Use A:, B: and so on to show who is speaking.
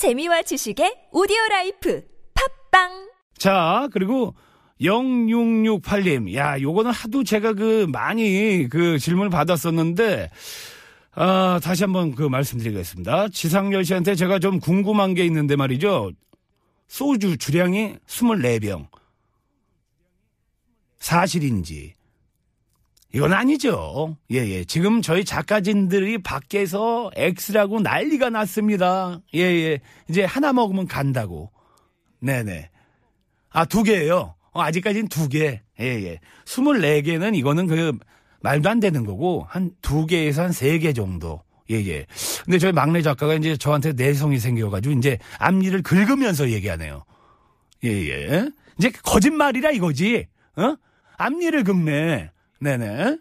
A: 재미와 지식의 오디오 라이프 팝빵
B: 자, 그리고 0668님. 야, 요거는 하도 제가 그 많이 그 질문을 받았었는데 아, 다시 한번 그 말씀드리겠습니다. 지상렬 씨한테 제가 좀 궁금한 게 있는데 말이죠. 소주 주량이 24병. 사실인지. 이건 아니죠. 예, 예. 지금 저희 작가진들이 밖에서 X라고 난리가 났습니다. 예, 예. 이제 하나 먹으면 간다고. 네네. 아, 두 개예요. 어, 아직까지는 두 개. 예, 예. 24개는 이거는 그 말도 안 되는 거고 한 두 개에서 한 세 개 정도. 예, 예. 근데 저희 막내 작가가 이제 저한테 내성이 생겨 가지고 이제 앞니를 긁으면서 얘기하네요. 예, 예. 이제 거짓말이라 이거지. 어? 앞니를 긁네. 네네.